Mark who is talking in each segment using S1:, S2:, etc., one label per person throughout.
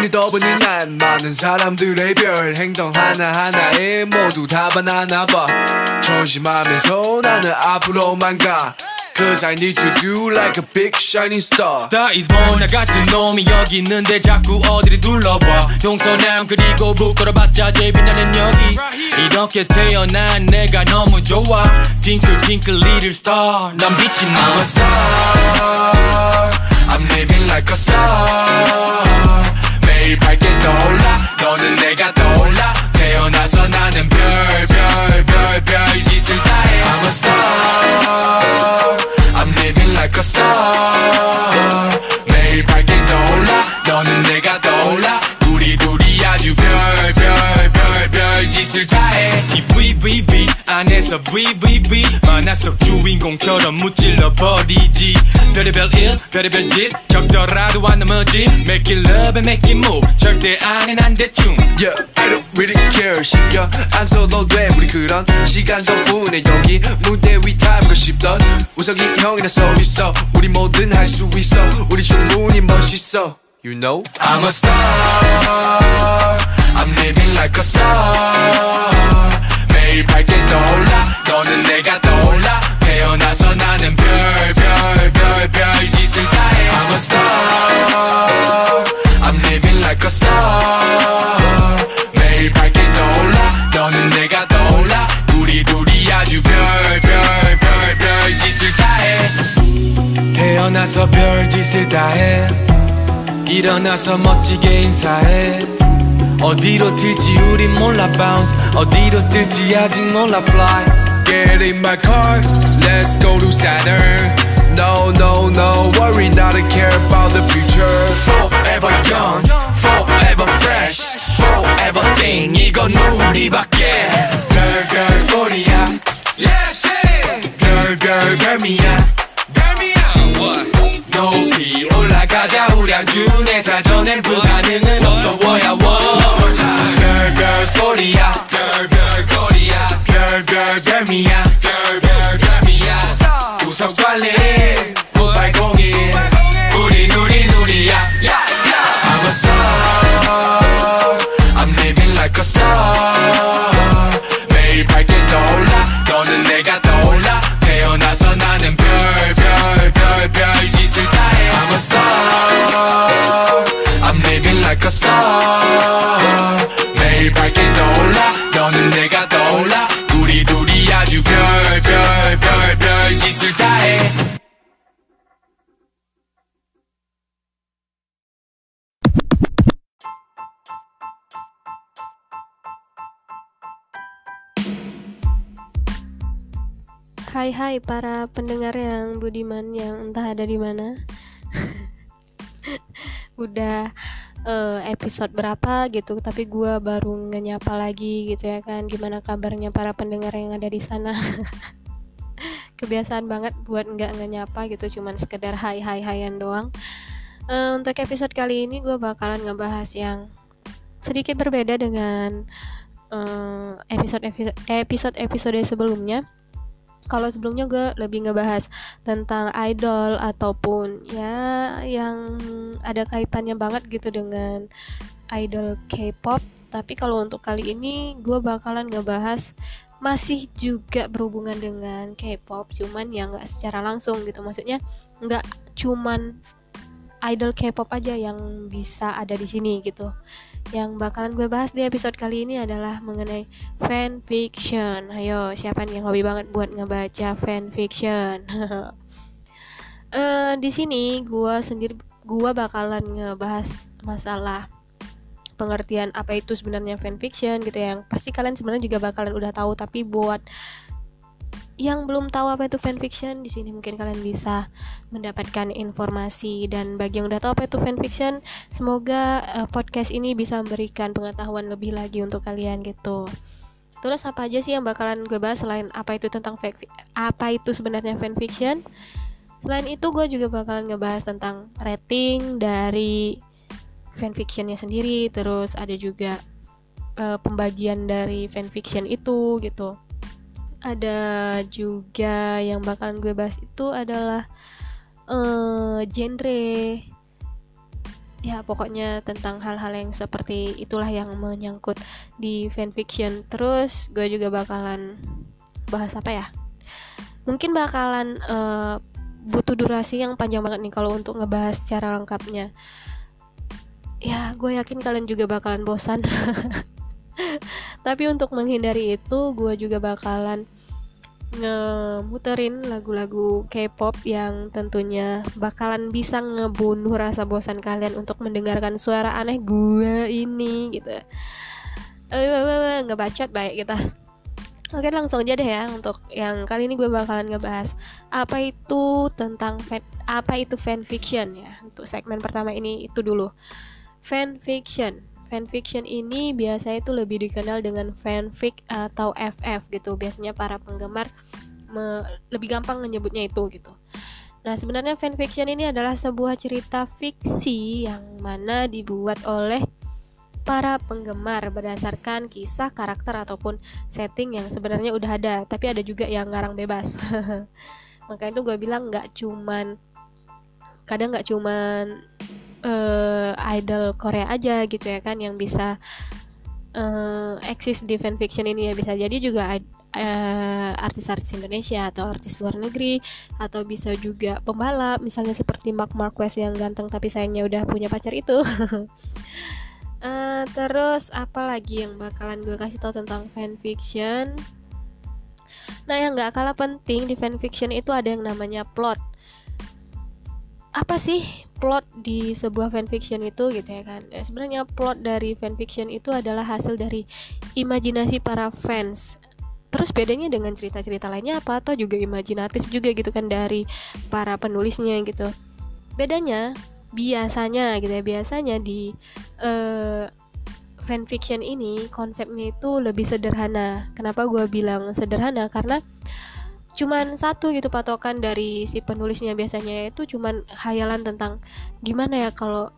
S1: 눈이 떠보는 난 많은 사람들의 별. 행동 하나하나에 모두 다 바나나 봐. 조심하면서 나는 앞으로만 가. Cause I need to do like a big shining star.
S2: Star is born 나 같은 놈이 여기 있는데 자꾸 어디를 둘러봐. 동서남 그리고 북돌아봤자 제일 빛나는 여기. 이렇게 태어난 내가 너무 좋아. Twinkle twinkle little star. 난 빛이
S1: I'm
S2: 나
S1: a star. I'm living like a star 매일 밝게 떠올라. 너는 내가 떠올라. 태어나서 나는 별 별 별 별 짓을 다해. I'm a star. I'm living like a star. 매일 밝게 떠올라. 너는 내가 떠올라. 우리 둘이 아주 별 별 별 별 짓을 다해.
S2: VVV 안에서 VVV 만화 속 주인공처럼 무찔러 버리지. 별의별 일 별의별 짓 적더라도 안 넘어지. Make it love and make it move. 절대 안해 난 대충.
S1: Yeah, I don't really care. 신경 안 써도 돼. 우리 그런 시간 덕분에 여기 무대 위 타고 싶던 우석이 형이나 서 있어. 우리 뭐든 할 수 있어. 우리 충분히 멋있어. You know? I'm a star. I'm living like a star 매일 밝게 떠올라. 너는 내가 떠올라. 태어나서 나는 별 별 별 별 짓을 다해. I'm a star. I'm living like a star. 매일 밝게 떠올라. 너는 내가 떠올라. 우리 둘이 아주 별 별 별 별 짓을 다해.
S2: 태어나서 별짓을 다해. 일어나서 멋지게 인사해 어디로 튈지 우린 몰라 bounce 어디로 뛸지 아직 몰라 fly
S1: Get in my car, let's go to Saturn. No, no, no, worry not to care about the future.
S2: Forever young, forever fresh Forever thing 이건 우리밖에
S1: 별별 꼬리야, 별별 별미야. 높이 올라가자 우량주 내 사전엔 불가능은 없어 워야 워. girl Korea Girl, girl, Korea Girl, girl, girl, me
S3: Hai hai para pendengar yang budiman yang entah ada di mana. Udah eh, episode berapa gitu, tapi gua baru ngenyapa lagi gitu ya kan. Gimana kabarnya para pendengar yang ada di sana? Kebiasaan banget buat nggak ngenyapa gitu, cuman sekedar hai hai haian doang. Eh, untuk episode kali ini gue bakalan ngebahas yang sedikit berbeda dengan eh, episode episode episode sebelumnya kalau sebelumnya gue lebih ngebahas tentang idol ataupun ya yang ada kaitannya banget gitu dengan idol K-pop. Tapi kalau untuk kali ini gue bakalan ngebahas masih juga berhubungan dengan K-pop cuman ya nggak secara langsung gitu. Maksudnya nggak cuman idol K-pop aja yang bisa ada di sini gitu yang bakalan gue bahas di episode kali ini adalah mengenai fan fiction. Ayo, siapa nih yang hobi banget buat ngebaca fan fiction? Eh, di sini gue sendiri gue bakalan ngebahas masalah pengertian apa itu sebenarnya fan fiction gitu ya. yang pasti kalian sebenarnya juga bakalan udah tahu tapi buat yang belum tahu apa itu fanfiction di sini mungkin kalian bisa mendapatkan informasi. Dan bagi yang udah tahu apa itu fanfiction semoga uh, podcast ini bisa memberikan pengetahuan lebih lagi untuk kalian gitu. Terus apa aja sih yang bakalan gue bahas selain apa itu tentang apa itu sebenarnya fanfiction? Selain itu gue juga bakalan ngebahas tentang rating dari fanfictionnya sendiri. Terus ada juga uh, pembagian dari fanfiction itu gitu ada juga yang bakalan gue bahas itu adalah uh, genre. Ya pokoknya tentang hal-hal yang seperti itulah yang menyangkut di fanfiction. Terus gue juga bakalan bahas apa ya? Mungkin bakalan uh, butuh durasi yang panjang banget nih kalau untuk ngebahas secara lengkapnya. Ya gue yakin kalian juga bakalan bosan tapi untuk menghindari itu gue juga bakalan ngemuterin lagu-lagu K-pop yang tentunya bakalan bisa ngebunuh rasa bosan kalian untuk mendengarkan suara aneh gue ini gitu. Eh, nggak baik kita. Oke langsung aja deh ya untuk yang kali ini gue bakalan ngebahas apa itu tentang fan, apa itu fanfiction ya untuk segmen pertama ini itu dulu fanfiction fanfiction ini biasanya itu lebih dikenal dengan fanfic atau FF gitu. Biasanya para penggemar me, lebih gampang menyebutnya itu gitu. Nah, sebenarnya fanfiction ini adalah sebuah cerita fiksi yang mana dibuat oleh para penggemar berdasarkan kisah, karakter ataupun setting yang sebenarnya udah ada, tapi ada juga yang ngarang bebas. Makanya itu gue bilang nggak cuman kadang nggak cuman uh, idol Korea aja gitu ya kan yang bisa uh, eksis di fanfiction ini ya. Bisa jadi juga uh, artis-artis Indonesia atau artis luar negeri atau bisa juga pembalap. Misalnya seperti Mark Marquez yang ganteng tapi sayangnya udah punya pacar itu. Uh, terus apa lagi yang bakalan gue kasih tahu tentang fanfiction? Nah yang nggak kalah penting di fanfiction itu ada yang namanya plot. Apa sih plot di sebuah fanfiction itu gitu ya kan. Ya, sebenarnya plot dari fanfiction itu adalah hasil dari imajinasi para fans. Terus bedanya dengan cerita-cerita lainnya apa? Atau juga imajinatif juga gitu kan dari para penulisnya gitu. Bedanya biasanya gitu ya biasanya di uh, fanfiction ini konsepnya itu lebih sederhana. Kenapa gue bilang sederhana? Karena cuman satu gitu patokan dari si penulisnya biasanya itu cuman hayalan tentang gimana ya kalau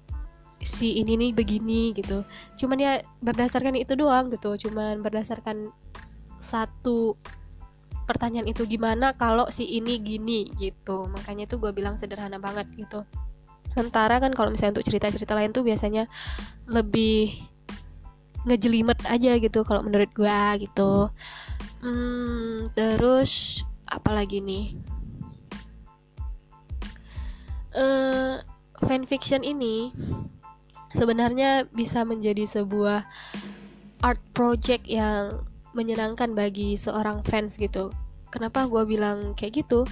S3: si ini nih begini gitu. Cuman ya berdasarkan itu doang gitu cuman berdasarkan satu pertanyaan itu gimana kalau si ini gini gitu. Makanya itu gue bilang sederhana banget gitu. Sementara kan kalau misalnya untuk cerita-cerita lain tuh biasanya lebih ngejelimet aja gitu kalau menurut gue gitu. Hmm, terus apalagi nih? Uh, fanfiction ini sebenarnya bisa menjadi sebuah art project yang menyenangkan bagi seorang fans gitu. Kenapa gue bilang kayak gitu?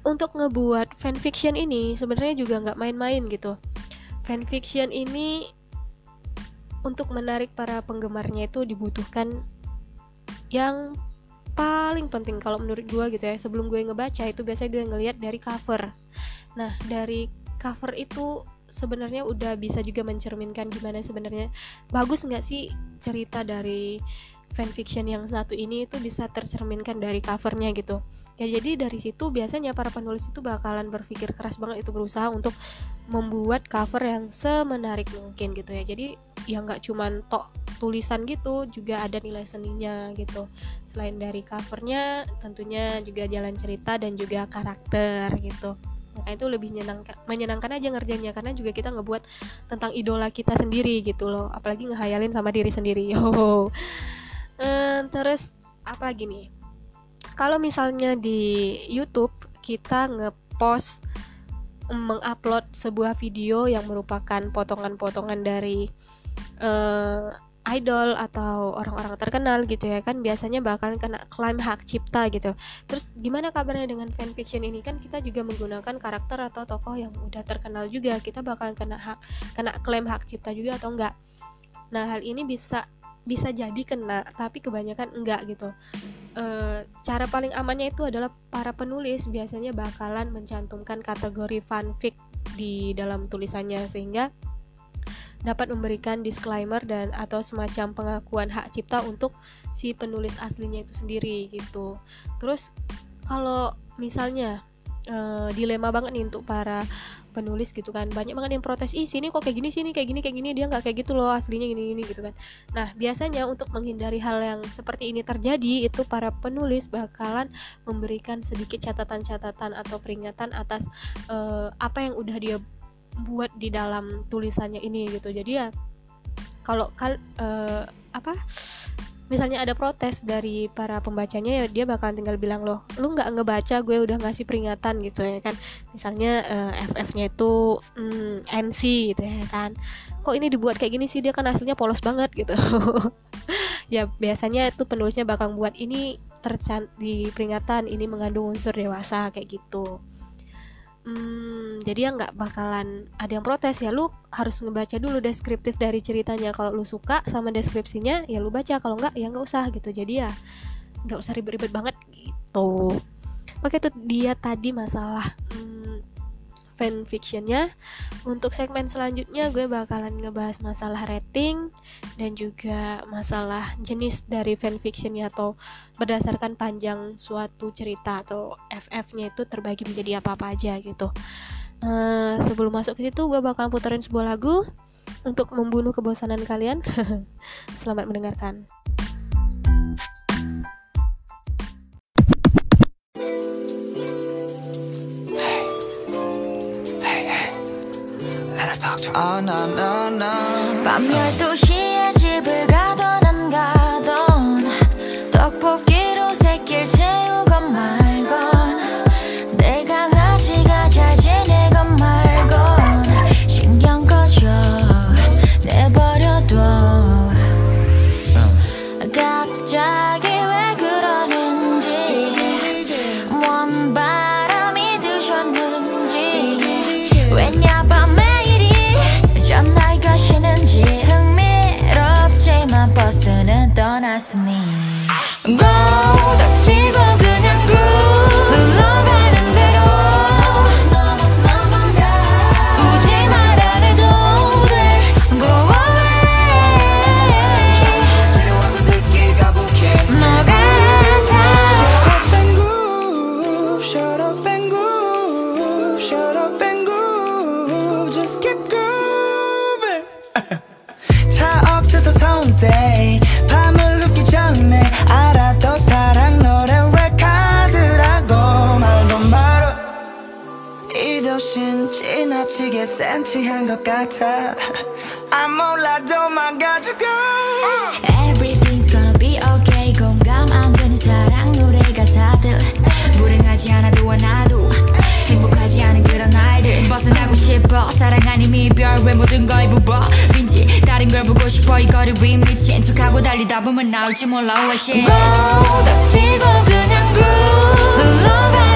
S3: Untuk ngebuat fanfiction ini sebenarnya juga nggak main-main gitu. Fanfiction ini untuk menarik para penggemarnya itu dibutuhkan yang paling penting kalau menurut gue gitu ya sebelum gue ngebaca itu biasanya gue ngelihat dari cover. Nah dari cover itu sebenarnya udah bisa juga mencerminkan gimana sebenarnya. Bagus nggak sih cerita dari fanfiction yang satu ini itu bisa tercerminkan dari covernya gitu? Ya jadi dari situ biasanya para penulis itu bakalan berpikir keras banget itu berusaha untuk membuat cover yang semenarik mungkin gitu ya. Jadi ya nggak cuman tok tulisan gitu juga ada nilai seninya gitu. Selain dari covernya tentunya juga jalan cerita dan juga karakter gitu. Makanya itu lebih menyenangkan menyenangkan aja ngerjainnya karena juga kita ngebuat tentang idola kita sendiri gitu loh. Apalagi ngehayalin sama diri sendiri. Yo. Terus apa lagi nih? Kalau misalnya di YouTube kita ngepost mengupload sebuah video yang merupakan potongan-potongan dari uh, idol atau orang-orang terkenal gitu ya kan biasanya bakalan kena klaim hak cipta gitu. Terus gimana kabarnya dengan fanfiction ini kan kita juga menggunakan karakter atau tokoh yang udah terkenal juga. Kita bakalan kena hak kena klaim hak cipta juga atau enggak. Nah, hal ini bisa bisa jadi kena, tapi kebanyakan enggak gitu. E, cara paling amannya itu adalah para penulis biasanya bakalan mencantumkan kategori fanfic di dalam tulisannya sehingga dapat memberikan disclaimer dan atau semacam pengakuan hak cipta untuk si penulis aslinya itu sendiri gitu. Terus kalau misalnya uh, dilema banget nih untuk para penulis gitu kan banyak banget yang protes ih sini kok kayak gini sini kayak gini kayak gini dia nggak kayak gitu loh aslinya gini gini gitu kan nah biasanya untuk menghindari hal yang seperti ini terjadi itu para penulis bakalan memberikan sedikit catatan-catatan atau peringatan atas uh, apa yang udah dia buat di dalam tulisannya ini gitu. Jadi ya kalau kal uh, apa misalnya ada protes dari para pembacanya ya dia bakalan tinggal bilang loh lu nggak ngebaca gue udah ngasih peringatan gitu ya kan. Misalnya uh, eh, FF-nya itu mm, NC gitu ya kan. Kok ini dibuat kayak gini sih? Dia kan aslinya polos banget gitu. Ya biasanya itu penulisnya bakal buat ini tercant di peringatan ini mengandung unsur dewasa kayak gitu hmm, jadi ya nggak bakalan ada yang protes ya lu harus ngebaca dulu deskriptif dari ceritanya. Kalau lu suka sama deskripsinya ya lu baca. Kalau nggak ya nggak usah gitu. Jadi ya nggak usah ribet-ribet banget gitu. Oke tuh dia tadi masalah hmm, fanfictionnya. Untuk segmen selanjutnya gue bakalan ngebahas masalah rating dan juga masalah jenis dari fanfictionnya atau berdasarkan panjang suatu cerita atau FF-nya itu terbagi menjadi apa-apa aja gitu. Uh, sebelum masuk ke situ gue bakalan puterin sebuah lagu untuk membunuh kebosanan kalian. Selamat mendengarkan talk to her.
S4: Oh no no no
S5: 밤 12시
S4: just me. 왜
S5: 모든 걸 부어? 빈지 다른 걸 보고 싶어. 이거를 위 미친 척하고 달리다 보면 나올지 몰라. What shit 닥치고 그냥 groove 흘러가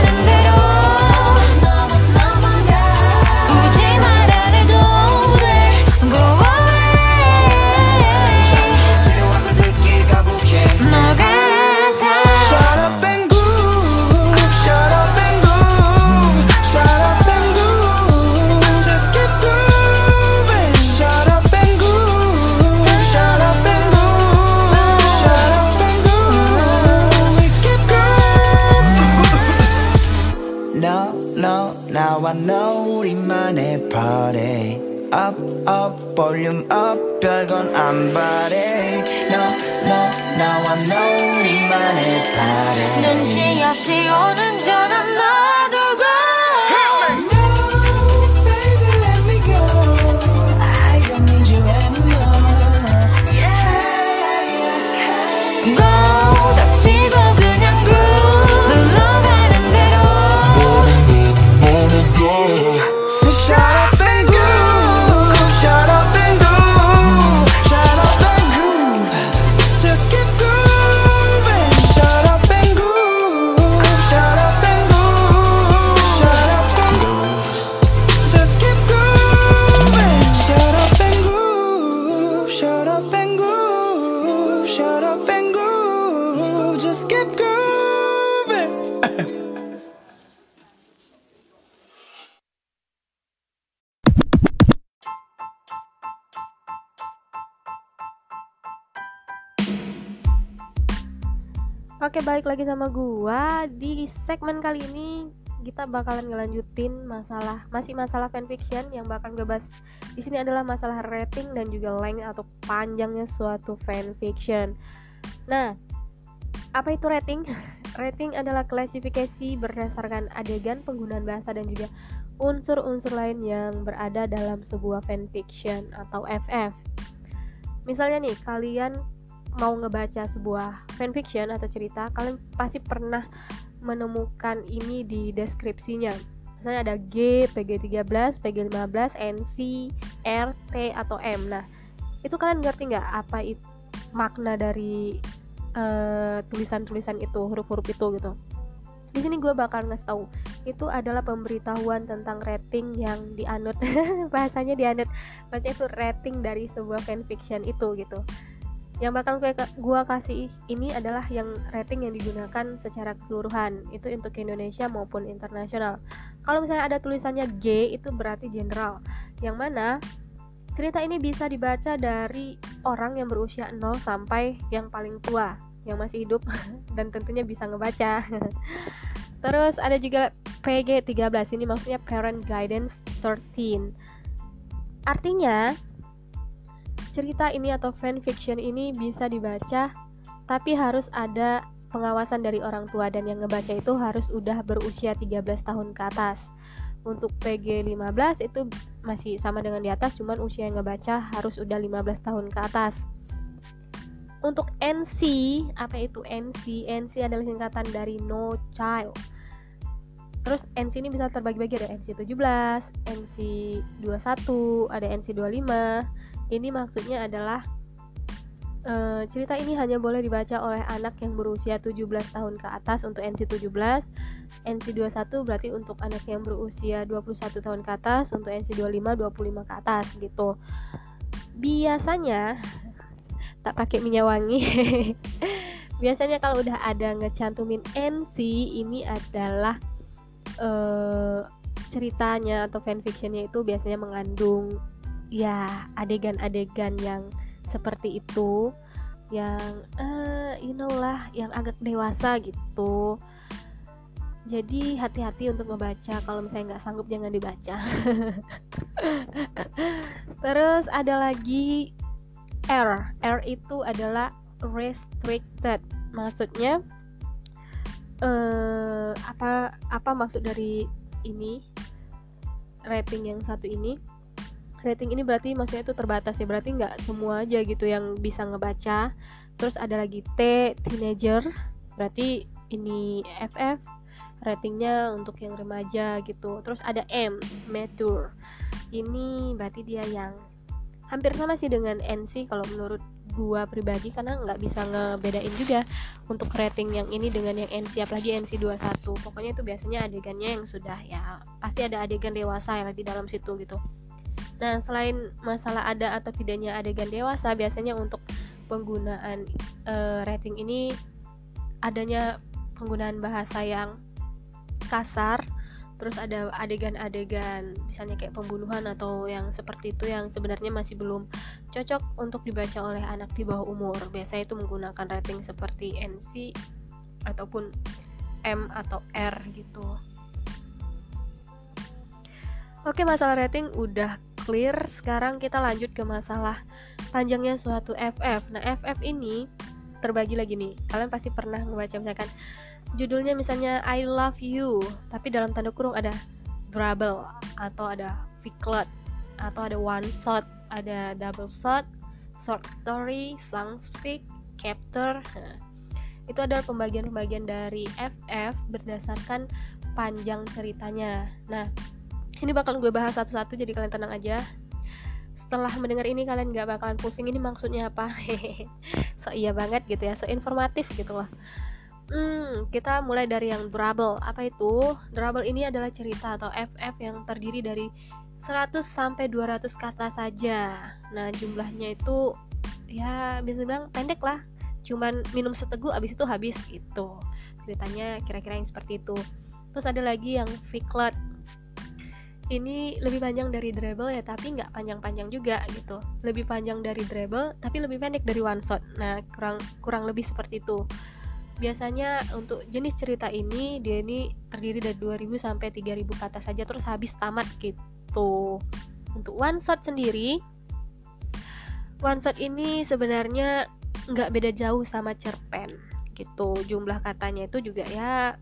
S4: No, no, now I know 우리만의 party Up, up, volume up 별건 안 바래 No, no, now I know 우리만의 party
S5: 눈치 없이 오는 전화
S3: balik lagi sama gua di segmen kali ini kita bakalan ngelanjutin masalah masih masalah fanfiction yang bakal gue bahas di sini adalah masalah rating dan juga length atau panjangnya suatu fanfiction. Nah, apa itu rating? rating adalah klasifikasi berdasarkan adegan, penggunaan bahasa dan juga unsur-unsur lain yang berada dalam sebuah fanfiction atau FF. Misalnya nih, kalian mau ngebaca sebuah fanfiction atau cerita, kalian pasti pernah menemukan ini di deskripsinya. Misalnya ada G, PG13, PG15, NC, R, T, atau M. Nah, itu kalian ngerti nggak apa itu makna dari tulisan tulisan-tulisan itu, huruf-huruf itu gitu. Di sini gue bakal ngasih tahu itu adalah pemberitahuan tentang rating yang dianut bahasanya dianut maksudnya itu rating dari sebuah fanfiction itu gitu yang bakal gue gua kasih ini adalah yang rating yang digunakan secara keseluruhan itu untuk Indonesia maupun internasional. Kalau misalnya ada tulisannya G itu berarti general. Yang mana cerita ini bisa dibaca dari orang yang berusia 0 sampai yang paling tua yang masih hidup dan tentunya bisa ngebaca. Terus ada juga PG 13 ini maksudnya Parent Guidance 13 artinya cerita ini atau fanfiction ini bisa dibaca tapi harus ada pengawasan dari orang tua dan yang ngebaca itu harus udah berusia 13 tahun ke atas. Untuk PG 15 itu masih sama dengan di atas cuman usia yang ngebaca harus udah 15 tahun ke atas. Untuk NC apa itu NC NC adalah singkatan dari no child. Terus NC ini bisa terbagi-bagi ada NC 17 NC 21 ada NC 25 ini maksudnya adalah uh, cerita ini hanya boleh dibaca oleh anak yang berusia 17 tahun ke atas untuk NC 17 NC 21 berarti untuk anak yang berusia 21 tahun ke atas untuk NC 25 25 ke atas gitu. Biasanya tak pakai minyak wangi. Biasanya kalau udah ada ngecantumin NC ini adalah uh, ceritanya atau fanfictionnya itu biasanya mengandung ya adegan-adegan yang seperti itu yang uh, you know lah yang agak dewasa gitu. Jadi hati-hati untuk ngebaca kalau misalnya nggak sanggup jangan dibaca. Terus ada lagi R. R itu adalah restricted. Maksudnya uh, apa apa maksud dari ini? Rating yang satu ini rating ini berarti maksudnya itu terbatas ya berarti nggak semua aja gitu yang bisa ngebaca. Terus ada lagi T teenager berarti ini FF ratingnya untuk yang remaja gitu. Terus ada M mature. Ini berarti dia yang hampir sama sih dengan NC kalau menurut gua pribadi karena nggak bisa ngebedain juga untuk rating yang ini dengan yang NC apalagi NC 21 pokoknya itu biasanya adegannya yang sudah ya pasti ada adegan dewasa yang di dalam situ gitu Nah, selain masalah ada atau tidaknya adegan dewasa, biasanya untuk penggunaan uh, rating ini adanya penggunaan bahasa yang kasar, terus ada adegan-adegan misalnya kayak pembunuhan atau yang seperti itu yang sebenarnya masih belum cocok untuk dibaca oleh anak di bawah umur. Biasanya itu menggunakan rating seperti NC ataupun M atau R gitu. Oke, masalah rating udah clear, sekarang kita lanjut ke masalah panjangnya suatu FF. Nah, FF ini terbagi lagi nih. Kalian pasti pernah membaca misalkan judulnya misalnya I love you, tapi dalam tanda kurung ada Drabble atau ada Ficlet atau ada one shot, ada double shot, short story, songs fic, chapter. Nah, itu adalah pembagian-pembagian dari FF berdasarkan panjang ceritanya. Nah, ini bakal gue bahas satu-satu jadi kalian tenang aja setelah mendengar ini kalian gak bakalan pusing ini maksudnya apa so iya banget gitu ya so informatif gitu loh Hmm, kita mulai dari yang durable. Apa itu? Durable ini adalah cerita atau FF yang terdiri dari 100 sampai 200 kata saja. Nah, jumlahnya itu ya bisa bilang pendek lah. Cuman minum seteguk abis itu habis gitu. Ceritanya kira-kira yang seperti itu. Terus ada lagi yang Ficlet ini lebih panjang dari dribble ya tapi nggak panjang-panjang juga gitu. Lebih panjang dari dribble tapi lebih pendek dari one shot. Nah kurang kurang lebih seperti itu. Biasanya untuk jenis cerita ini dia ini terdiri dari 2000 sampai 3000 kata saja terus habis tamat gitu. Untuk one shot sendiri one shot ini sebenarnya nggak beda jauh sama cerpen gitu. Jumlah katanya itu juga ya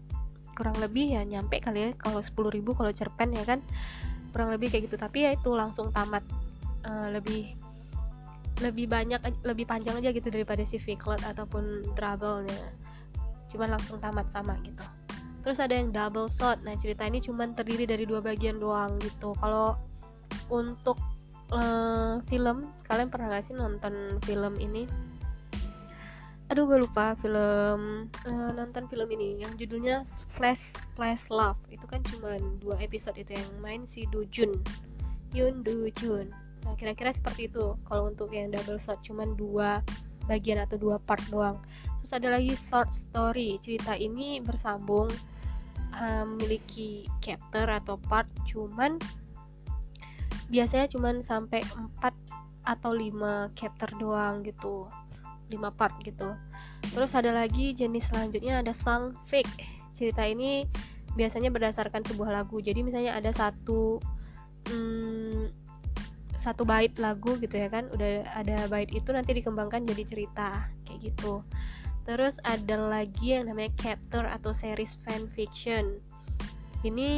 S3: kurang lebih ya nyampe kali ya kalau 10.000 kalau cerpen ya kan kurang lebih kayak gitu. Tapi ya itu langsung tamat. Uh, lebih lebih banyak lebih panjang aja gitu daripada si Viclet ataupun Trouble-nya. Cuman langsung tamat sama gitu. Terus ada yang double shot. Nah cerita ini cuman terdiri dari dua bagian doang gitu. Kalau untuk uh, film kalian pernah gak sih nonton film ini aduh gue lupa film uh, nonton film ini. Yang judulnya Flash Flash Love. Itu kan cuma dua episode itu yang main si Do Jun. Yoon Do Jun. Nah kira-kira seperti itu kalau untuk yang double shot. Cuma dua bagian atau dua part doang. Terus ada lagi short story. Cerita ini bersambung memiliki chapter atau part. Cuman biasanya cuman sampai 4 atau 5 chapter doang gitu 5 part gitu. Terus ada lagi jenis selanjutnya ada song fake cerita ini biasanya berdasarkan sebuah lagu. Jadi misalnya ada satu hmm, satu bait lagu gitu ya kan. Udah ada bait itu nanti dikembangkan jadi cerita kayak gitu. Terus ada lagi yang namanya chapter atau series fanfiction. Ini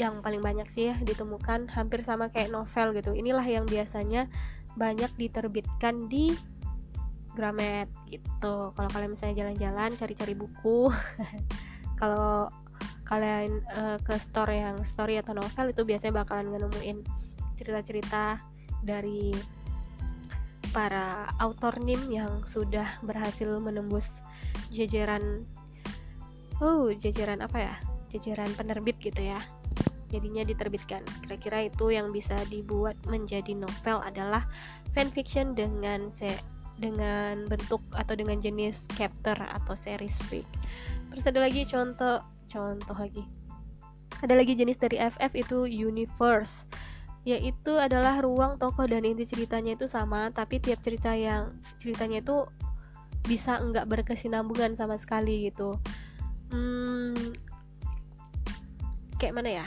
S3: yang paling banyak sih ya ditemukan hampir sama kayak novel gitu. Inilah yang biasanya banyak diterbitkan di Gramet gitu. Kalau kalian misalnya jalan-jalan cari-cari buku, kalau kalian uh, ke store yang story atau novel itu biasanya bakalan nemuin cerita-cerita dari para autor NIM yang sudah berhasil menembus jajaran oh jajaran apa ya? Jajaran penerbit gitu ya. Jadinya diterbitkan. Kira-kira itu yang bisa dibuat menjadi novel adalah fanfiction dengan se dengan bentuk atau dengan jenis chapter atau series fic terus ada lagi contoh contoh lagi. Ada lagi jenis dari FF itu universe. Yaitu adalah ruang tokoh dan inti ceritanya itu sama tapi tiap cerita yang ceritanya itu bisa enggak berkesinambungan sama sekali gitu. Hmm, kayak mana ya?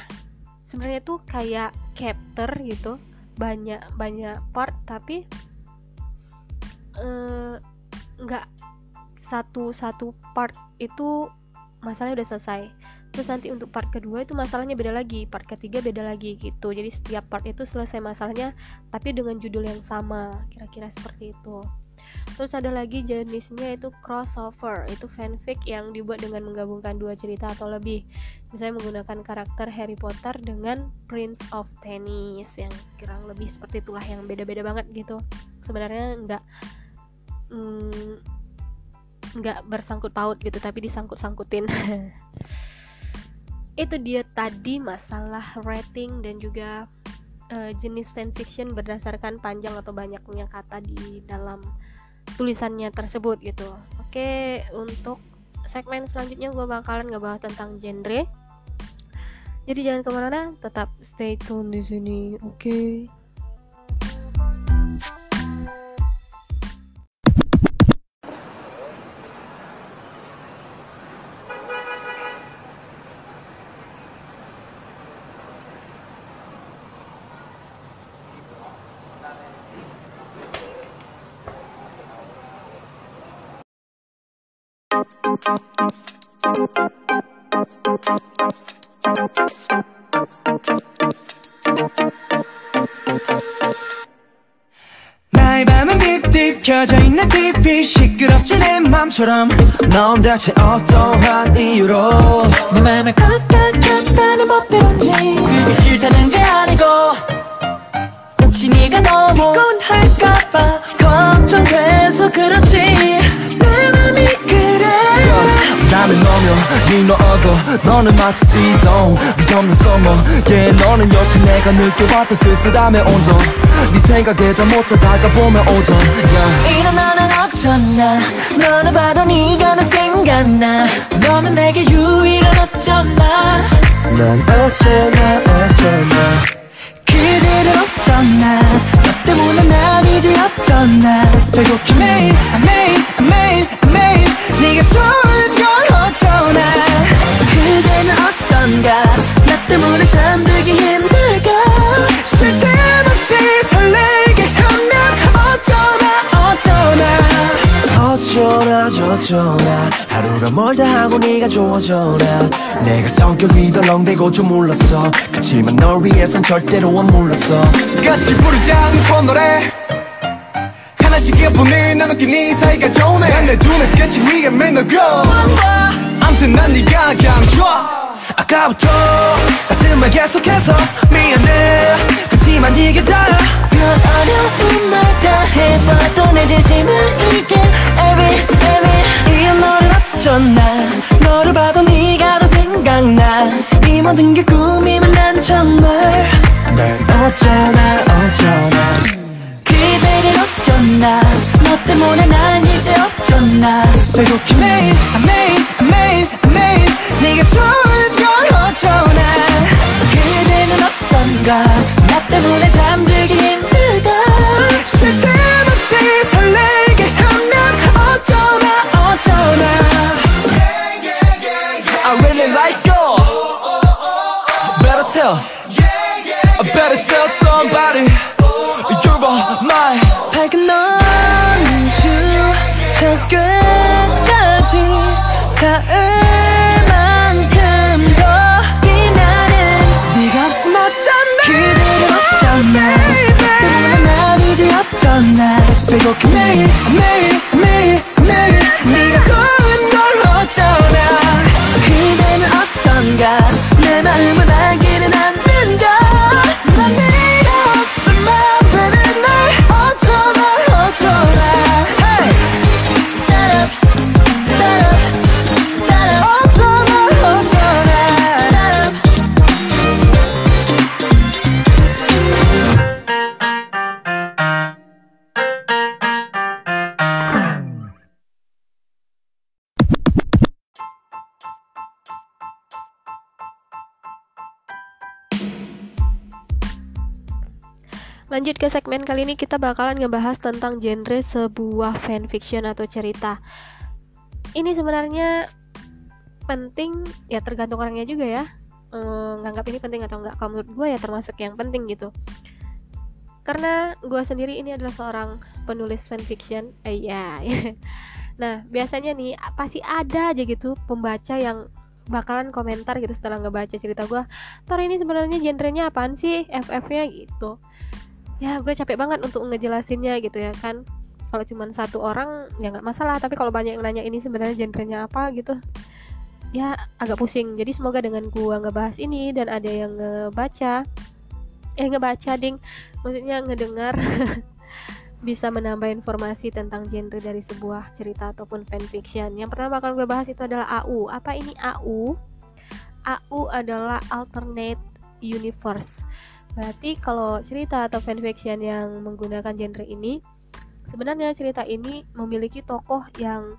S3: Sebenarnya tuh kayak chapter gitu. Banyak banyak part tapi nggak satu satu part itu masalahnya udah selesai. Terus nanti untuk part kedua itu masalahnya beda lagi part ketiga beda lagi gitu. Jadi setiap part itu selesai masalahnya tapi dengan judul yang sama kira-kira seperti itu. Terus ada lagi jenisnya itu crossover itu fanfic yang dibuat dengan menggabungkan dua cerita atau lebih. Misalnya menggunakan karakter Harry Potter dengan Prince of Tennis yang kurang lebih seperti itulah yang beda-beda banget gitu. Sebenarnya nggak nggak mm, bersangkut paut gitu tapi disangkut sangkutin itu dia tadi masalah rating dan juga uh, jenis fanfiction berdasarkan panjang atau banyaknya kata di dalam tulisannya tersebut gitu. Oke, untuk segmen selanjutnya gue bakalan ngebahas tentang genre. Jadi jangan ke mana-mana, tetap stay tune di sini, oke? Okay?
S1: 나의 밤은 딥딥 켜져 있는 TV 시끄럽지 내 맘처럼 넌 대체 어떠한 이유로?
S6: 내 맘을 껐다 멋대로인지.
S1: 그게 싫다는 게 네너 얻어 너는 마치 지동 위험한 서머 yeah 너는 여태 내가 느껴봤던 쓸쓸함의 온전 네 생각에 잠못 자다가 보면 오전. Yeah.
S6: 이런 나는 어쩌나? 너를 봐도 네가 나 생각나. 너는 내게 유일한 어쩌나?
S1: 난 어쩌나 어쩌나.
S6: 그대를 어쩌나? 너 때문에 난 이제 어쩌나?
S1: 배고픈 매일 아, 매일 아, 매일 아, 매일. 네가 좋은
S6: 어떤가? 나 때문에 잠들기 힘들까?
S1: 쓸데없이 설레게 하면 어쩌나 어쩌나?
S6: 어쩌나 저쩌나? 하루가 멀다 하고 네가 좋아져라. 내가 성격이 덜렁대고 좀 몰랐어. 그치만 널 위해선 절대로 안 몰랐어.
S7: 같이 부르지 않고 노래. 하나씩 이어폰을 나눠끼 네 사이가 좋네. 난내 눈에 스케치 위에 맨날 glow 암튼 난 네가 그냥 좋 아
S6: 아까부터 같은 말 계속해서 미안해. 그치만 이게 다야 별 어려운 말 다 해봐도 내 진심은 이게. Every every. 이 너를 어쩌나. 너를 봐도 네가 더 생각나. 이 모든 게 꿈이면 난 정말 난 어쩌나 어쩌나. 그대를 어쩌나. 너 때문에 난 이제 어쩌나. 배고픈 매일 매일 네가 좋은 걸 어쩌나 그대는 어떤가 나 때문에 잠들기 힘들다 쉴틈 없이 설레게 하면 어쩌나 어쩌나 I really like you Better tell I better tell somebody You're all mine 밝은 넌주 저 끝까지 닿을 넌날. 빼곡히 매일 매일
S3: segmen kali ini kita bakalan ngebahas tentang genre sebuah fanfiction atau cerita. Ini sebenarnya penting ya tergantung orangnya juga ya. Eh, nganggap ini penting atau enggak. Kalau menurut gue ya termasuk yang penting gitu. Karena gue sendiri ini adalah seorang penulis fanfiction. Eh ya. nah, biasanya nih pasti ada aja gitu pembaca yang bakalan komentar gitu setelah ngebaca cerita gue. Tor ini sebenarnya genrenya apaan sih? FF-nya gitu ya gue capek banget untuk ngejelasinnya gitu ya kan. Kalau cuma satu orang ya nggak masalah. Tapi kalau banyak yang nanya ini sebenarnya genrenya apa gitu ya agak pusing. Jadi semoga dengan gue ngebahas ini dan ada yang ngebaca eh ngebaca ding. Maksudnya ngedengar bisa menambah informasi tentang genre dari sebuah cerita ataupun fanfiction. Yang pertama bakal gue bahas itu adalah AU apa ini AU AU adalah alternate universe Berarti kalau cerita atau fanfiction yang menggunakan genre ini sebenarnya cerita ini memiliki tokoh yang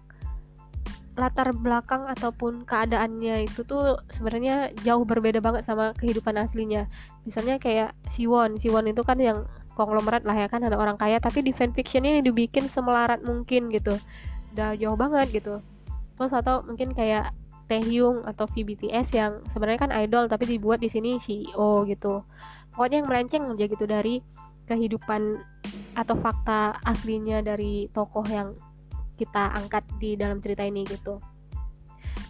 S3: latar belakang ataupun keadaannya itu tuh sebenarnya jauh berbeda banget sama kehidupan aslinya. Misalnya kayak Siwon, Siwon itu kan yang konglomerat lah ya kan anak orang kaya tapi di fanfiction ini dibikin semelarat mungkin gitu. Udah jauh banget gitu. Terus atau mungkin kayak Taehyung atau VBTS yang sebenarnya kan idol tapi dibuat di sini CEO gitu pokoknya yang melenceng aja gitu dari kehidupan atau fakta aslinya dari tokoh yang kita angkat di dalam cerita ini gitu.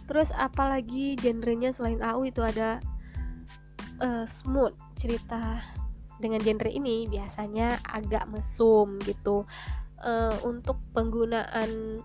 S3: Terus apalagi genrenya selain AU itu ada uh, smooth cerita dengan genre ini biasanya agak mesum gitu. Uh, untuk penggunaan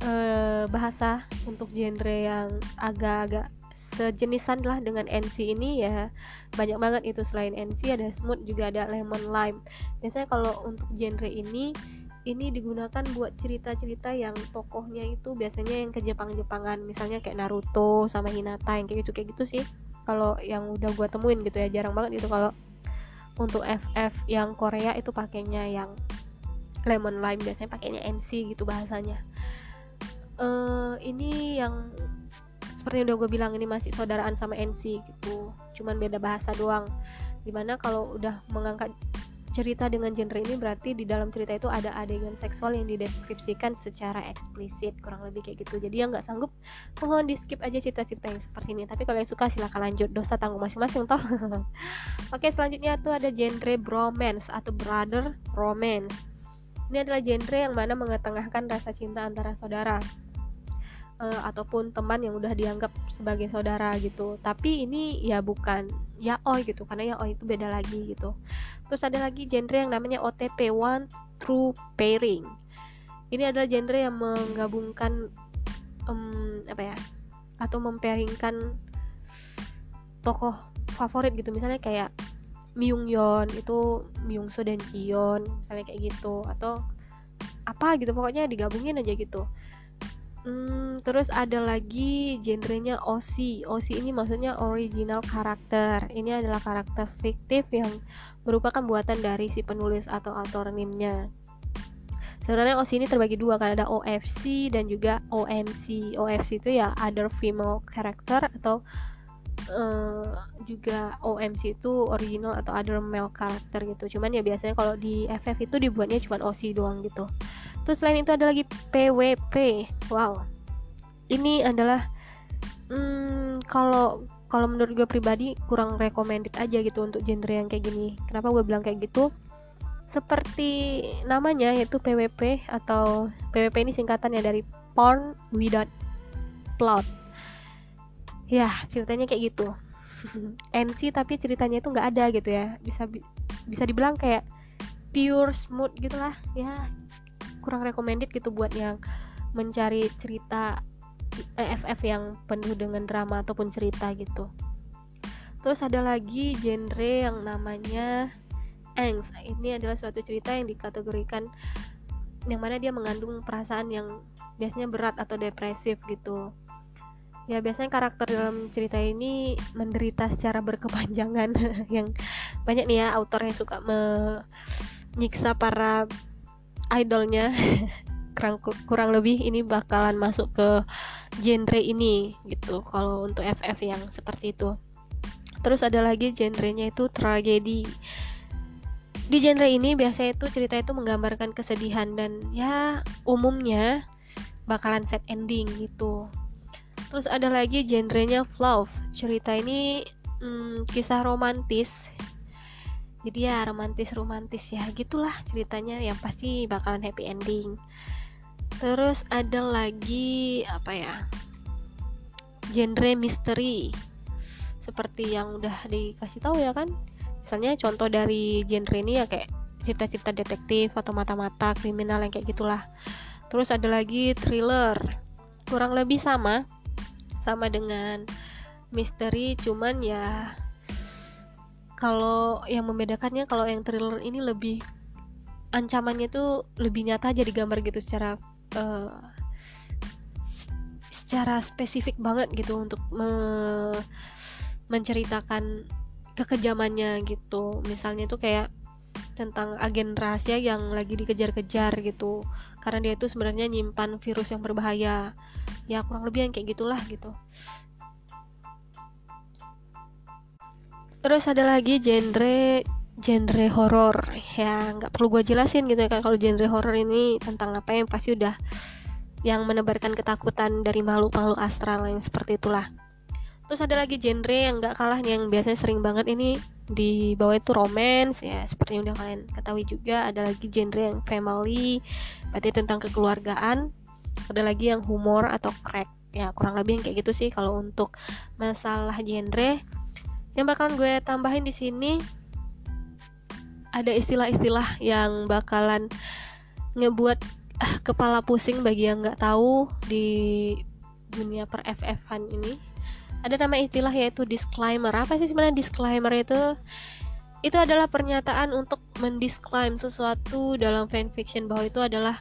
S3: uh, bahasa untuk genre yang agak-agak sejenisan lah dengan NC ini ya. Banyak banget itu selain NC ada smooth juga ada lemon lime. Biasanya kalau untuk genre ini ini digunakan buat cerita-cerita yang tokohnya itu biasanya yang ke Jepang-Jepangan. Misalnya kayak Naruto sama Hinata yang kayak gitu kayak gitu sih. Kalau yang udah gua temuin gitu ya jarang banget itu kalau untuk FF yang Korea itu pakainya yang lemon lime biasanya pakainya NC gitu bahasanya. Uh, ini yang seperti yang udah gue bilang ini masih saudaraan sama NC gitu. Cuman beda bahasa doang. Di mana kalau udah mengangkat cerita dengan genre ini berarti di dalam cerita itu ada adegan seksual yang dideskripsikan secara eksplisit kurang lebih kayak gitu. Jadi yang nggak sanggup mohon di skip aja cerita-cerita yang seperti ini. Tapi kalau yang suka silahkan lanjut. Dosa tanggung masing-masing toh. Oke selanjutnya tuh ada genre bromance atau brother romance. Ini adalah genre yang mana mengetengahkan rasa cinta antara saudara uh, ataupun teman yang udah dianggap sebagai saudara gitu. Tapi ini ya bukan yaoi gitu karena yaoi itu beda lagi gitu. Terus ada lagi genre yang namanya OTP One True Pairing. Ini adalah genre yang menggabungkan um, apa ya? atau mempairingkan tokoh favorit gitu misalnya kayak Myung Yeon itu Myung So dan Jiyeon misalnya kayak gitu atau apa gitu pokoknya digabungin aja gitu Hmm, terus ada lagi genrenya OC. OC ini maksudnya original karakter. Ini adalah karakter fiktif yang merupakan buatan dari si penulis atau author name-nya. Sebenarnya OC ini terbagi dua kan ada OFC dan juga OMC. OFC itu ya other female character atau uh, juga OMC itu original atau other male character gitu. Cuman ya biasanya kalau di FF itu dibuatnya cuma OC doang gitu. Terus selain itu ada lagi PWP. Wow. Ini adalah hmm, kalau menurut gue pribadi kurang recommended aja gitu untuk genre yang kayak gini. Kenapa gue bilang kayak gitu? Seperti namanya yaitu PWP atau PWP ini singkatannya dari Porn Without Plot. Ya, ceritanya kayak gitu. NC tapi ceritanya itu nggak ada gitu ya. Bisa bisa dibilang kayak pure smooth gitulah ya kurang recommended gitu buat yang mencari cerita EFF yang penuh dengan drama ataupun cerita gitu. Terus ada lagi genre yang namanya angst. Ini adalah suatu cerita yang dikategorikan yang mana dia mengandung perasaan yang biasanya berat atau depresif gitu. Ya biasanya karakter dalam cerita ini menderita secara berkepanjangan yang banyak nih ya autor yang suka menyiksa para idolnya kurang kurang lebih ini bakalan masuk ke genre ini gitu. Kalau untuk FF yang seperti itu. Terus ada lagi genrenya itu tragedi. Di genre ini biasanya itu cerita itu menggambarkan kesedihan dan ya umumnya bakalan set ending gitu. Terus ada lagi genrenya love. Cerita ini hmm, kisah romantis jadi ya romantis romantis ya gitulah ceritanya yang pasti bakalan happy ending. Terus ada lagi apa ya genre misteri. Seperti yang udah dikasih tahu ya kan? Misalnya contoh dari genre ini ya kayak cerita-cerita detektif atau mata-mata kriminal yang kayak gitulah. Terus ada lagi thriller. Kurang lebih sama sama dengan misteri cuman ya kalau yang membedakannya kalau yang thriller ini lebih ancamannya tuh lebih nyata jadi gambar gitu secara uh, secara spesifik banget gitu untuk me menceritakan kekejamannya gitu. Misalnya itu kayak tentang agen rahasia yang lagi dikejar-kejar gitu. Karena dia itu sebenarnya nyimpan virus yang berbahaya. Ya kurang lebih yang kayak gitulah gitu terus ada lagi genre genre horor ya nggak perlu gue jelasin gitu ya kan kalau genre horor ini tentang apa yang pasti udah yang menebarkan ketakutan dari makhluk-makhluk astral yang seperti itulah. Terus ada lagi genre yang nggak kalah yang biasanya sering banget ini di bawah itu romance. Ya seperti yang udah kalian ketahui juga ada lagi genre yang family berarti tentang kekeluargaan. Ada lagi yang humor atau crack. Ya kurang lebih yang kayak gitu sih kalau untuk masalah genre yang bakalan gue tambahin di sini ada istilah-istilah yang bakalan ngebuat uh, kepala pusing bagi yang nggak tahu di dunia per FF-an ini. Ada nama istilah yaitu disclaimer. Apa sih sebenarnya disclaimer itu? Itu adalah pernyataan untuk mendisclaim sesuatu dalam fanfiction bahwa itu adalah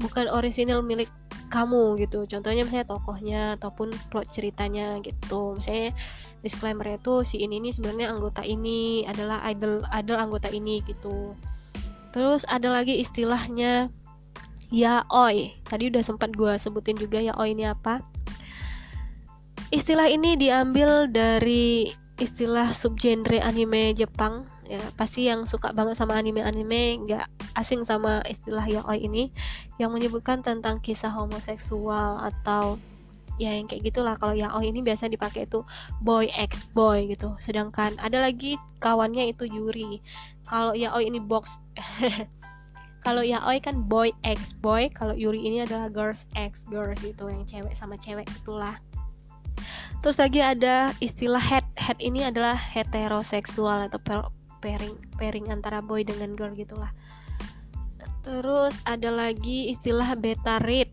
S3: bukan original milik kamu gitu. Contohnya misalnya tokohnya ataupun plot ceritanya gitu. Misalnya disclaimer itu si ini ini sebenarnya anggota ini adalah idol idol anggota ini gitu. Terus ada lagi istilahnya ya oi. Tadi udah sempat gue sebutin juga ya oi ini apa. Istilah ini diambil dari istilah subgenre anime Jepang ya pasti yang suka banget sama anime-anime nggak asing sama istilah yaoi ini yang menyebutkan tentang kisah homoseksual atau ya yang kayak gitulah. Kalau yaoi ini biasa dipakai itu boy ex boy gitu. Sedangkan ada lagi kawannya itu Yuri. Kalau yaoi ini box kalau yaoi kan boy ex boy kalau yuri ini adalah girls ex girls gitu yang cewek sama cewek itulah terus lagi ada istilah head head ini adalah heteroseksual atau pairing pairing antara boy dengan girl gitulah terus ada lagi istilah beta read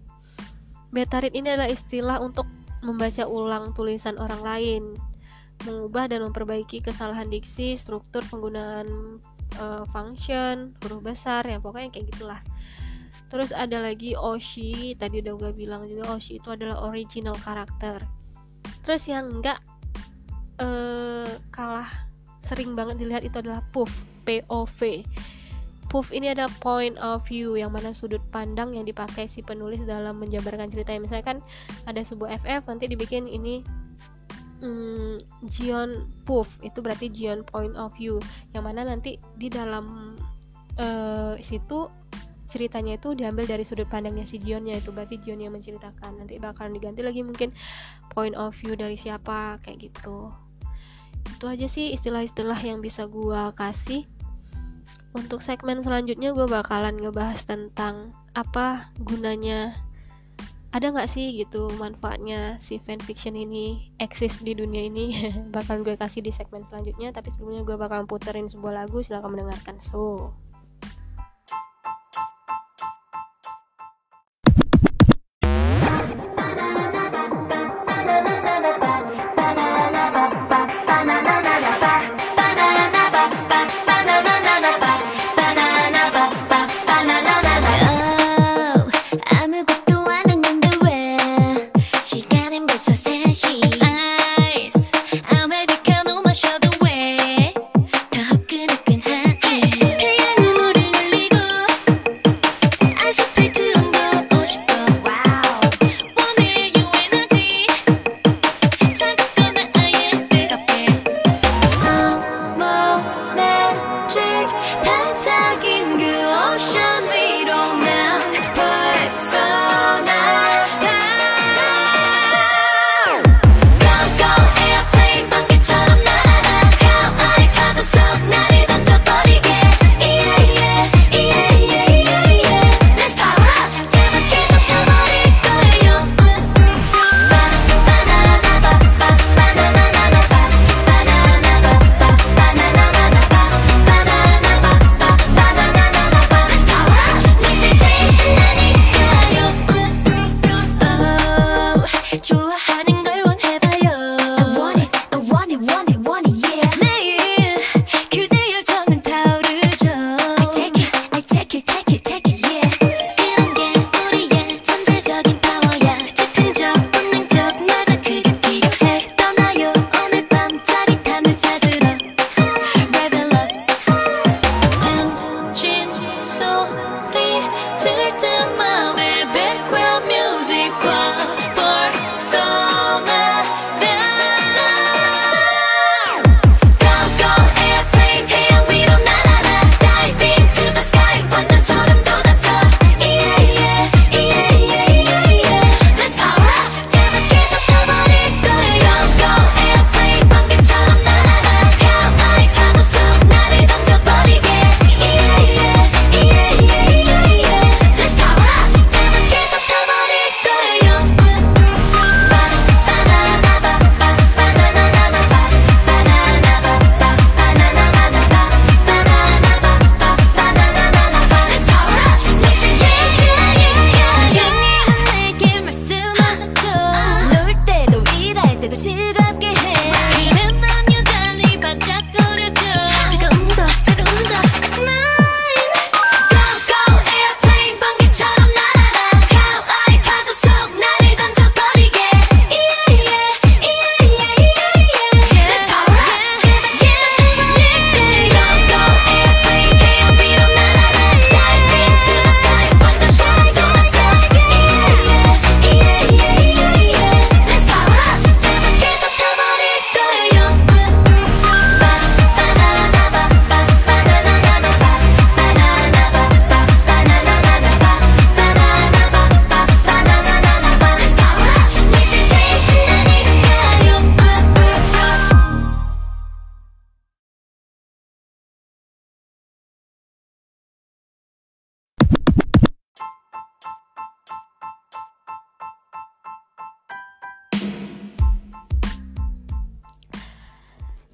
S3: beta read ini adalah istilah untuk membaca ulang tulisan orang lain mengubah dan memperbaiki kesalahan diksi, struktur penggunaan uh, function, huruf besar, ya pokoknya kayak gitulah. Terus ada lagi Oshi, tadi udah gue bilang juga Oshi itu adalah original karakter. Terus yang enggak uh, kalah sering banget dilihat itu adalah POV, POV. POV ini ada point of view yang mana sudut pandang yang dipakai si penulis dalam menjabarkan cerita. Misalkan ada sebuah FF nanti dibikin ini hmm, Jion Puff itu berarti Jion point of view. Yang mana nanti di dalam uh, situ ceritanya itu diambil dari sudut pandangnya si Jionnya itu berarti Jion yang menceritakan. Nanti bakalan diganti lagi mungkin point of view dari siapa kayak gitu itu aja sih istilah-istilah yang bisa gua kasih. Untuk segmen selanjutnya gue bakalan ngebahas tentang apa gunanya ada nggak sih gitu manfaatnya si fanfiction ini eksis di dunia ini? Bakal gue kasih di segmen selanjutnya tapi sebelumnya gue bakal puterin sebuah lagu silahkan mendengarkan. So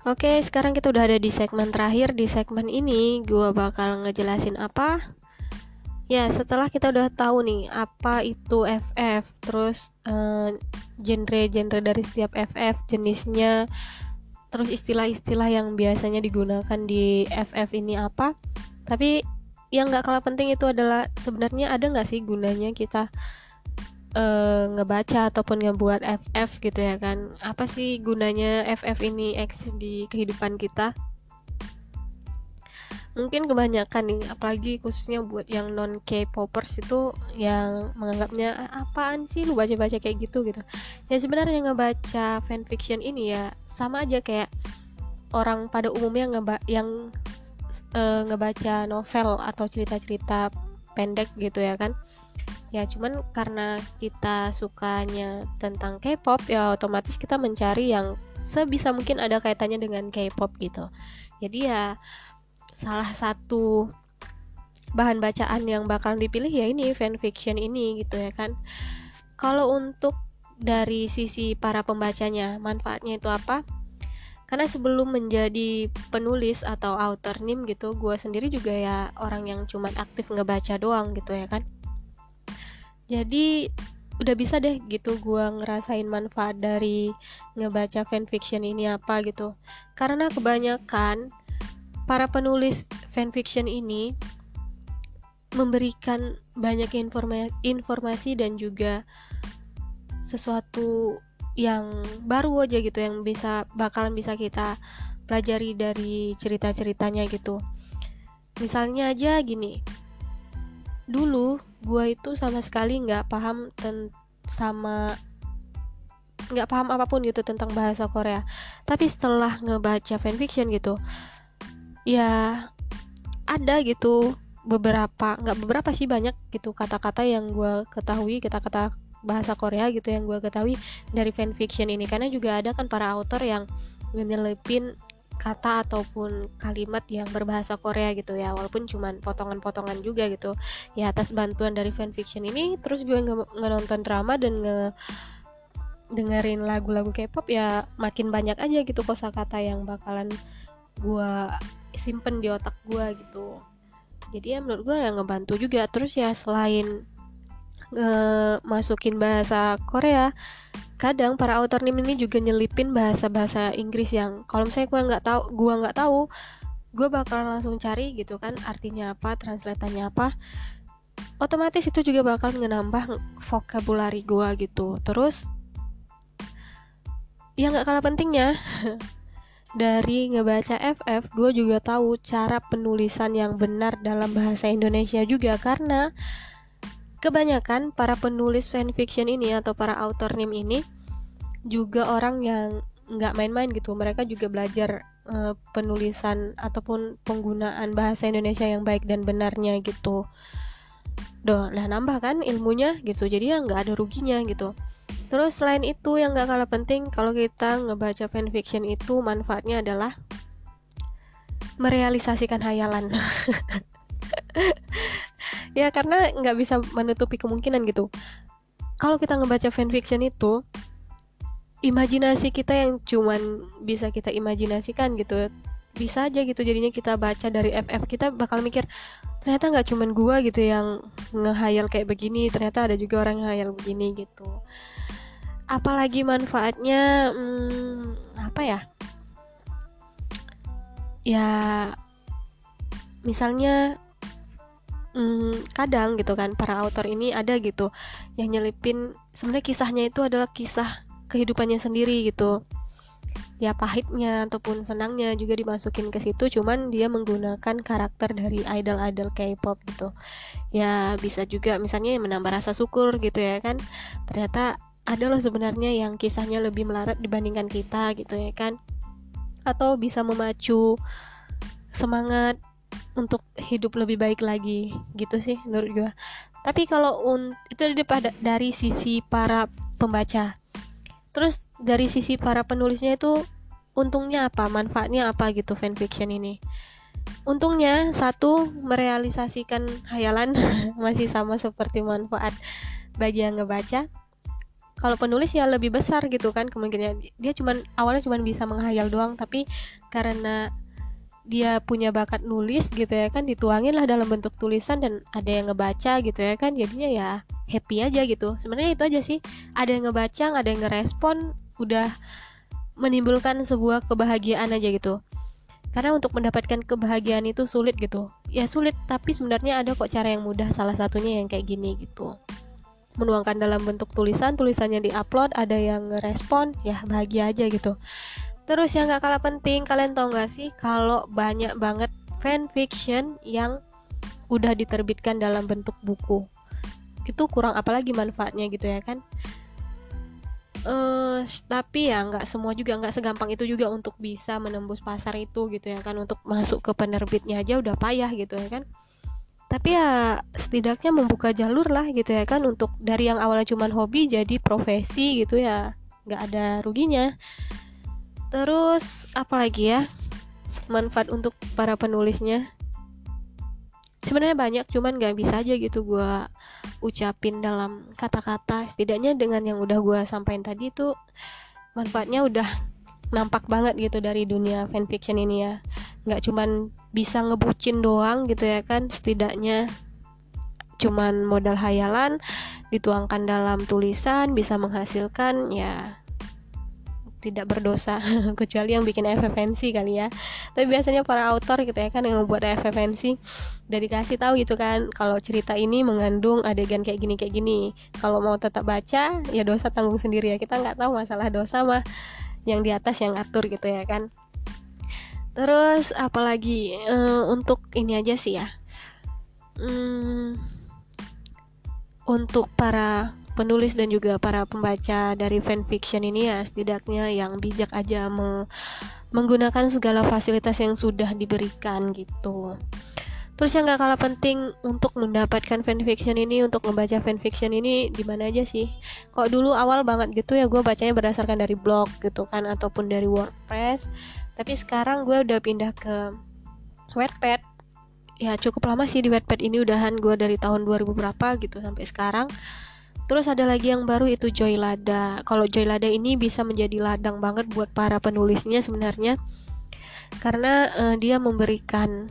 S3: Oke, sekarang kita udah ada di segmen terakhir. Di segmen ini, gue bakal ngejelasin apa. Ya, setelah kita udah tahu nih apa itu FF, terus eh, genre-genre dari setiap FF, jenisnya, terus istilah-istilah yang biasanya digunakan di FF ini apa. Tapi yang nggak kalah penting itu adalah sebenarnya ada nggak sih gunanya kita uh, ngebaca ataupun ngebuat FF gitu ya kan. Apa sih gunanya FF ini eksis di kehidupan kita? Mungkin kebanyakan nih apalagi khususnya buat yang non K-popers itu yang menganggapnya "Ah, apaan sih lu baca-baca kayak gitu gitu. Ya sebenarnya ngebaca fanfiction ini ya sama aja kayak orang pada umumnya ngeba yang eh, ngebaca novel atau cerita-cerita pendek gitu ya kan ya cuman karena kita sukanya tentang K-pop ya otomatis kita mencari yang sebisa mungkin ada kaitannya dengan K-pop gitu. Jadi ya salah satu bahan bacaan yang bakal dipilih ya ini fanfiction ini gitu ya kan. Kalau untuk dari sisi para pembacanya manfaatnya itu apa? Karena sebelum menjadi penulis atau author nim gitu gue sendiri juga ya orang yang cuman aktif ngebaca doang gitu ya kan jadi udah bisa deh gitu gue ngerasain manfaat dari ngebaca fanfiction ini apa gitu. Karena kebanyakan para penulis fanfiction ini memberikan banyak informa informasi dan juga sesuatu yang baru aja gitu yang bisa bakalan bisa kita pelajari dari cerita-ceritanya gitu. Misalnya aja gini dulu gue itu sama sekali nggak paham ten sama nggak paham apa pun gitu tentang bahasa Korea. Tapi setelah ngebaca fanfiction gitu ya ada gitu beberapa nggak beberapa sih banyak gitu kata-kata yang gue ketahui kata-kata bahasa Korea gitu yang gue ketahui dari fanfiction ini. Karena juga ada kan para author yang menyelipin kata ataupun kalimat yang berbahasa Korea gitu ya walaupun cuman potongan-potongan juga gitu. Ya atas bantuan dari fanfiction ini terus gue nge nonton drama dan nge dengerin lagu-lagu K-pop ya makin banyak aja gitu kosakata yang bakalan gue simpen di otak gue gitu. Jadi ya menurut gue ya ngebantu juga. Terus ya selain nge masukin bahasa Korea kadang para author nim ini juga nyelipin bahasa-bahasa Inggris yang kalau misalnya gue nggak tahu gue nggak tahu gue bakal langsung cari gitu kan artinya apa translatannya apa otomatis itu juga bakal ngenambah vocabulary gue gitu. Terus yang nggak kalah pentingnya dari ngebaca FF gue juga tahu cara penulisan yang benar dalam bahasa Indonesia juga karena kebanyakan para penulis fanfiction ini atau para author name ini juga orang yang nggak main-main gitu. Mereka juga belajar uh, penulisan ataupun penggunaan bahasa Indonesia yang baik dan benarnya gitu. Doh nah nambah kan ilmunya gitu. Jadi ya nggak ada ruginya gitu. Terus selain itu yang nggak kalah penting kalau kita ngebaca fanfiction itu manfaatnya adalah merealisasikan hayalan ya karena nggak bisa menutupi kemungkinan gitu. Kalau kita ngebaca fanfiction itu imajinasi kita yang cuman bisa kita imajinasikan gitu bisa aja gitu jadinya kita baca dari FF kita bakal mikir ternyata nggak cuman gua gitu yang ngehayal kayak begini ternyata ada juga orang yang ngehayal begini gitu. Apalagi manfaatnya hmm, apa ya? Ya misalnya hmm, kadang gitu kan para author ini ada gitu yang nyelipin sebenarnya kisahnya itu adalah kisah kehidupannya sendiri gitu. Ya pahitnya ataupun senangnya juga dimasukin ke situ cuman dia menggunakan karakter dari idol-idol K-pop gitu. Ya bisa juga misalnya menambah rasa syukur gitu ya kan. Ternyata ada loh sebenarnya yang kisahnya lebih melarat dibandingkan kita gitu ya kan. Atau bisa memacu semangat untuk hidup lebih baik lagi gitu sih menurut gue tapi kalau un itu dari dari sisi para pembaca. Terus dari sisi para penulisnya itu untungnya apa manfaatnya apa gitu fanfiction ini? Untungnya satu merealisasikan hayalan masih sama seperti manfaat bagi yang ngebaca. Kalau penulis ya lebih besar gitu kan kemungkinan. Dia cuman awalnya cuman bisa menghayal doang tapi karena dia punya bakat nulis gitu ya kan dituangin lah dalam bentuk tulisan dan ada yang ngebaca gitu ya kan jadinya ya happy aja gitu. Sebenarnya itu aja sih. Ada yang ngebaca ada yang ngerespon udah menimbulkan sebuah kebahagiaan aja gitu. Karena untuk mendapatkan kebahagiaan itu sulit gitu. Ya sulit tapi sebenarnya ada kok cara yang mudah salah satunya yang kayak gini gitu. Menuangkan dalam bentuk tulisan tulisannya diupload ada yang ngerespon ya bahagia aja gitu terus yang gak kalah penting kalian tau gak sih kalau banyak banget fanfiction yang udah diterbitkan dalam bentuk buku. Itu kurang apalagi manfaatnya gitu ya kan? Uh, tapi ya nggak semua juga nggak segampang itu juga untuk bisa menembus pasar itu gitu ya kan? Untuk masuk ke penerbitnya aja udah payah gitu ya kan? Tapi ya setidaknya membuka jalur lah gitu ya kan? Untuk dari yang awalnya cuma hobi jadi profesi gitu ya nggak ada ruginya terus apalagi ya? Manfaat untuk para penulisnya? Sebenarnya banyak cuman nggak bisa aja gitu gue ucapin dalam kata-kata. Setidaknya dengan yang udah gue sampaikan tadi itu manfaatnya udah nampak banget gitu dari dunia fanfiction ini ya. Nggak cuman bisa ngebucin doang gitu ya kan? Setidaknya cuman modal hayalan dituangkan dalam tulisan bisa menghasilkan ya tidak berdosa kecuali yang bikin FFNC kali ya. Tapi biasanya para autor gitu ya kan yang membuat FFNC dari kasih tahu gitu kan kalau cerita ini mengandung adegan kayak gini kayak gini. Kalau mau tetap baca ya dosa tanggung sendiri ya. Kita nggak tahu masalah dosa mah yang di atas yang atur gitu ya kan. Terus apalagi uh, untuk ini aja sih ya. Hmm, untuk para penulis dan juga para pembaca dari fanfiction ini ya setidaknya yang bijak aja me menggunakan segala fasilitas yang sudah diberikan gitu. Terus yang gak kalah penting untuk mendapatkan fanfiction ini, untuk membaca fanfiction ini di mana aja sih? Kok dulu awal banget gitu ya gue bacanya berdasarkan dari blog gitu kan ataupun dari WordPress. Tapi sekarang gue udah pindah ke Wattpad. Ya cukup lama sih di Wattpad ini udahan gue dari tahun 2000 berapa gitu sampai sekarang. Terus ada lagi yang baru itu Joylada. Kalau Joylada ini bisa menjadi ladang banget buat para penulisnya sebenarnya. Karena uh, dia memberikan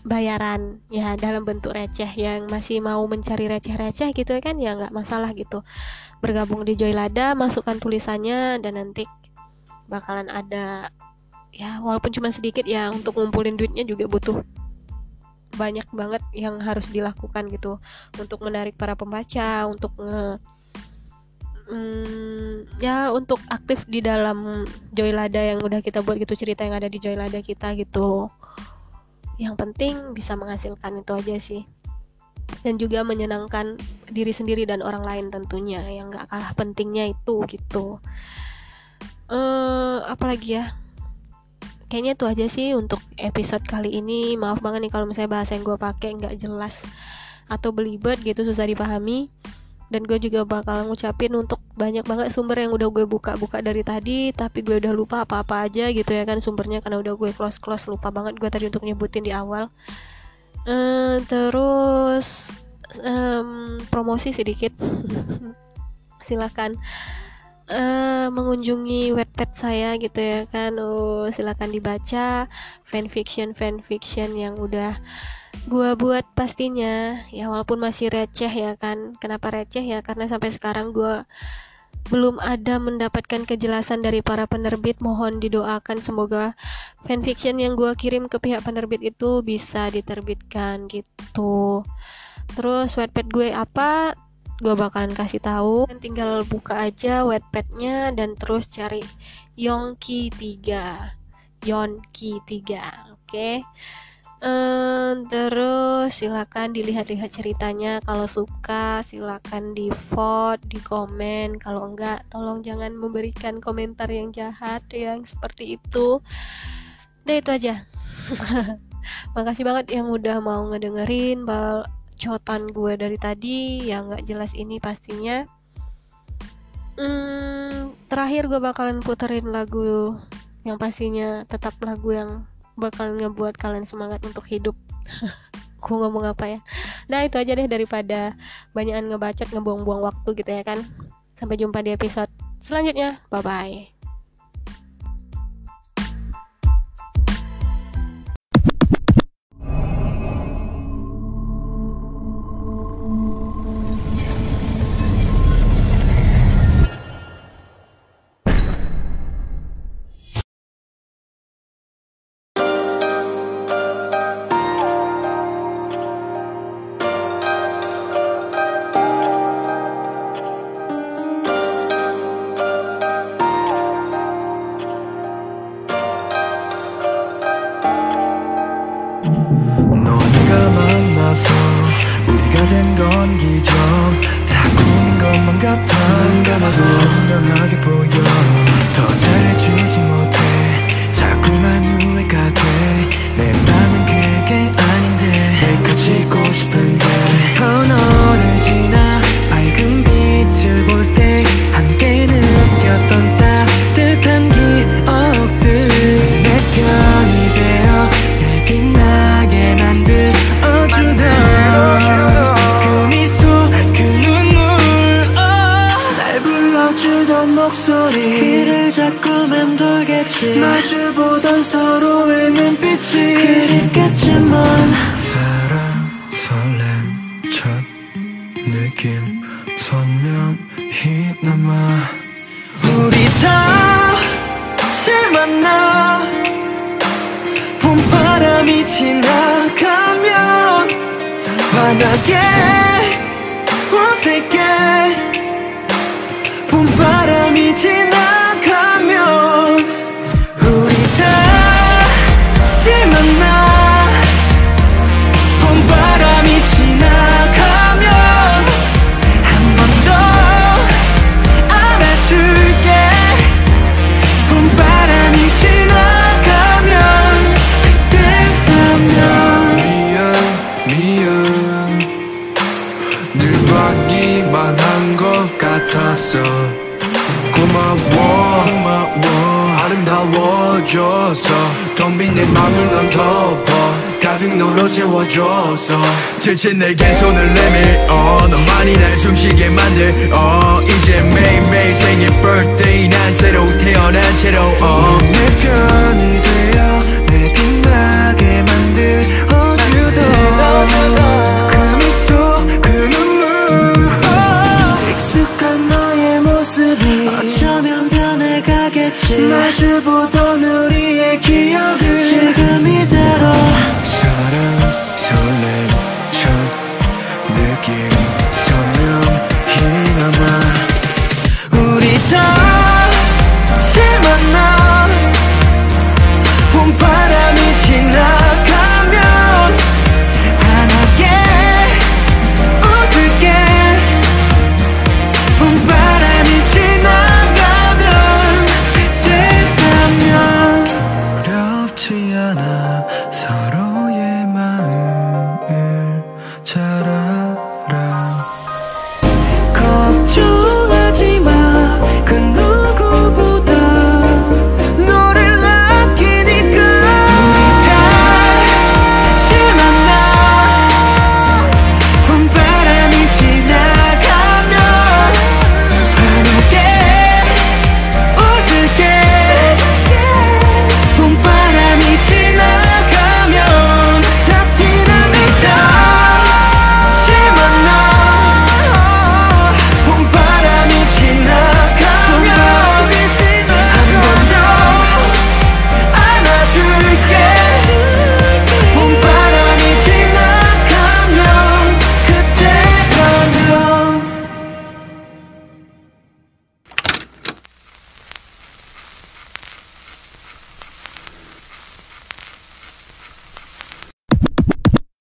S3: bayaran ya dalam bentuk receh. Yang masih mau mencari receh-receh gitu ya kan ya nggak masalah gitu. Bergabung di Joylada masukkan tulisannya dan nanti bakalan ada ya walaupun cuma sedikit ya untuk ngumpulin duitnya juga butuh banyak banget yang harus dilakukan gitu. Untuk menarik para pembaca untuk nge hmm, ya untuk aktif di dalam Joylada yang udah kita buat gitu cerita yang ada di Joylada kita gitu. Yang penting bisa menghasilkan itu aja sih. Dan juga menyenangkan diri sendiri dan orang lain tentunya yang gak kalah pentingnya itu gitu. Uh, apalagi ya kayaknya itu aja sih untuk episode kali ini. Maaf banget nih kalau misalnya bahasa yang gue pakai nggak jelas atau belibet gitu susah dipahami. Dan gue juga bakal ngucapin untuk banyak banget sumber yang udah gue buka-buka dari tadi tapi gue udah lupa apa-apa aja gitu ya kan sumbernya karena udah gue close-close. Lupa banget gue tadi untuk nyebutin di awal. Uh, terus um, promosi sedikit. Silahkan uh, mengunjungi webpad saya gitu ya kan. Oh silakan dibaca fanfiction fanfiction yang udah gua buat pastinya. Ya walaupun masih receh ya kan. Kenapa receh ya? Karena sampai sekarang gua belum ada mendapatkan kejelasan dari para penerbit. Mohon didoakan semoga fanfiction yang gua kirim ke pihak penerbit itu bisa diterbitkan gitu. Terus webpad gue apa gue bakalan kasih tahu. Dan tinggal buka aja wetpadnya dan terus cari Yongki 3 Yonki 3 oke? Okay? Um, terus silakan dilihat-lihat ceritanya. Kalau suka silakan di vote di komen kalau enggak tolong jangan memberikan komentar yang jahat yang seperti itu. Udah itu aja. Makasih banget yang udah mau ngedengerin. Bal cotan gue dari tadi yang nggak jelas ini pastinya hmm, terakhir gue bakalan puterin lagu yang pastinya tetap lagu yang bakal ngebuat kalian semangat untuk hidup gue ngomong apa ya nah itu aja deh daripada banyakan ngebacot ngebuang-buang waktu gitu ya kan
S4: Sampai jumpa di episode selanjutnya. Bye bye.
S6: 什不？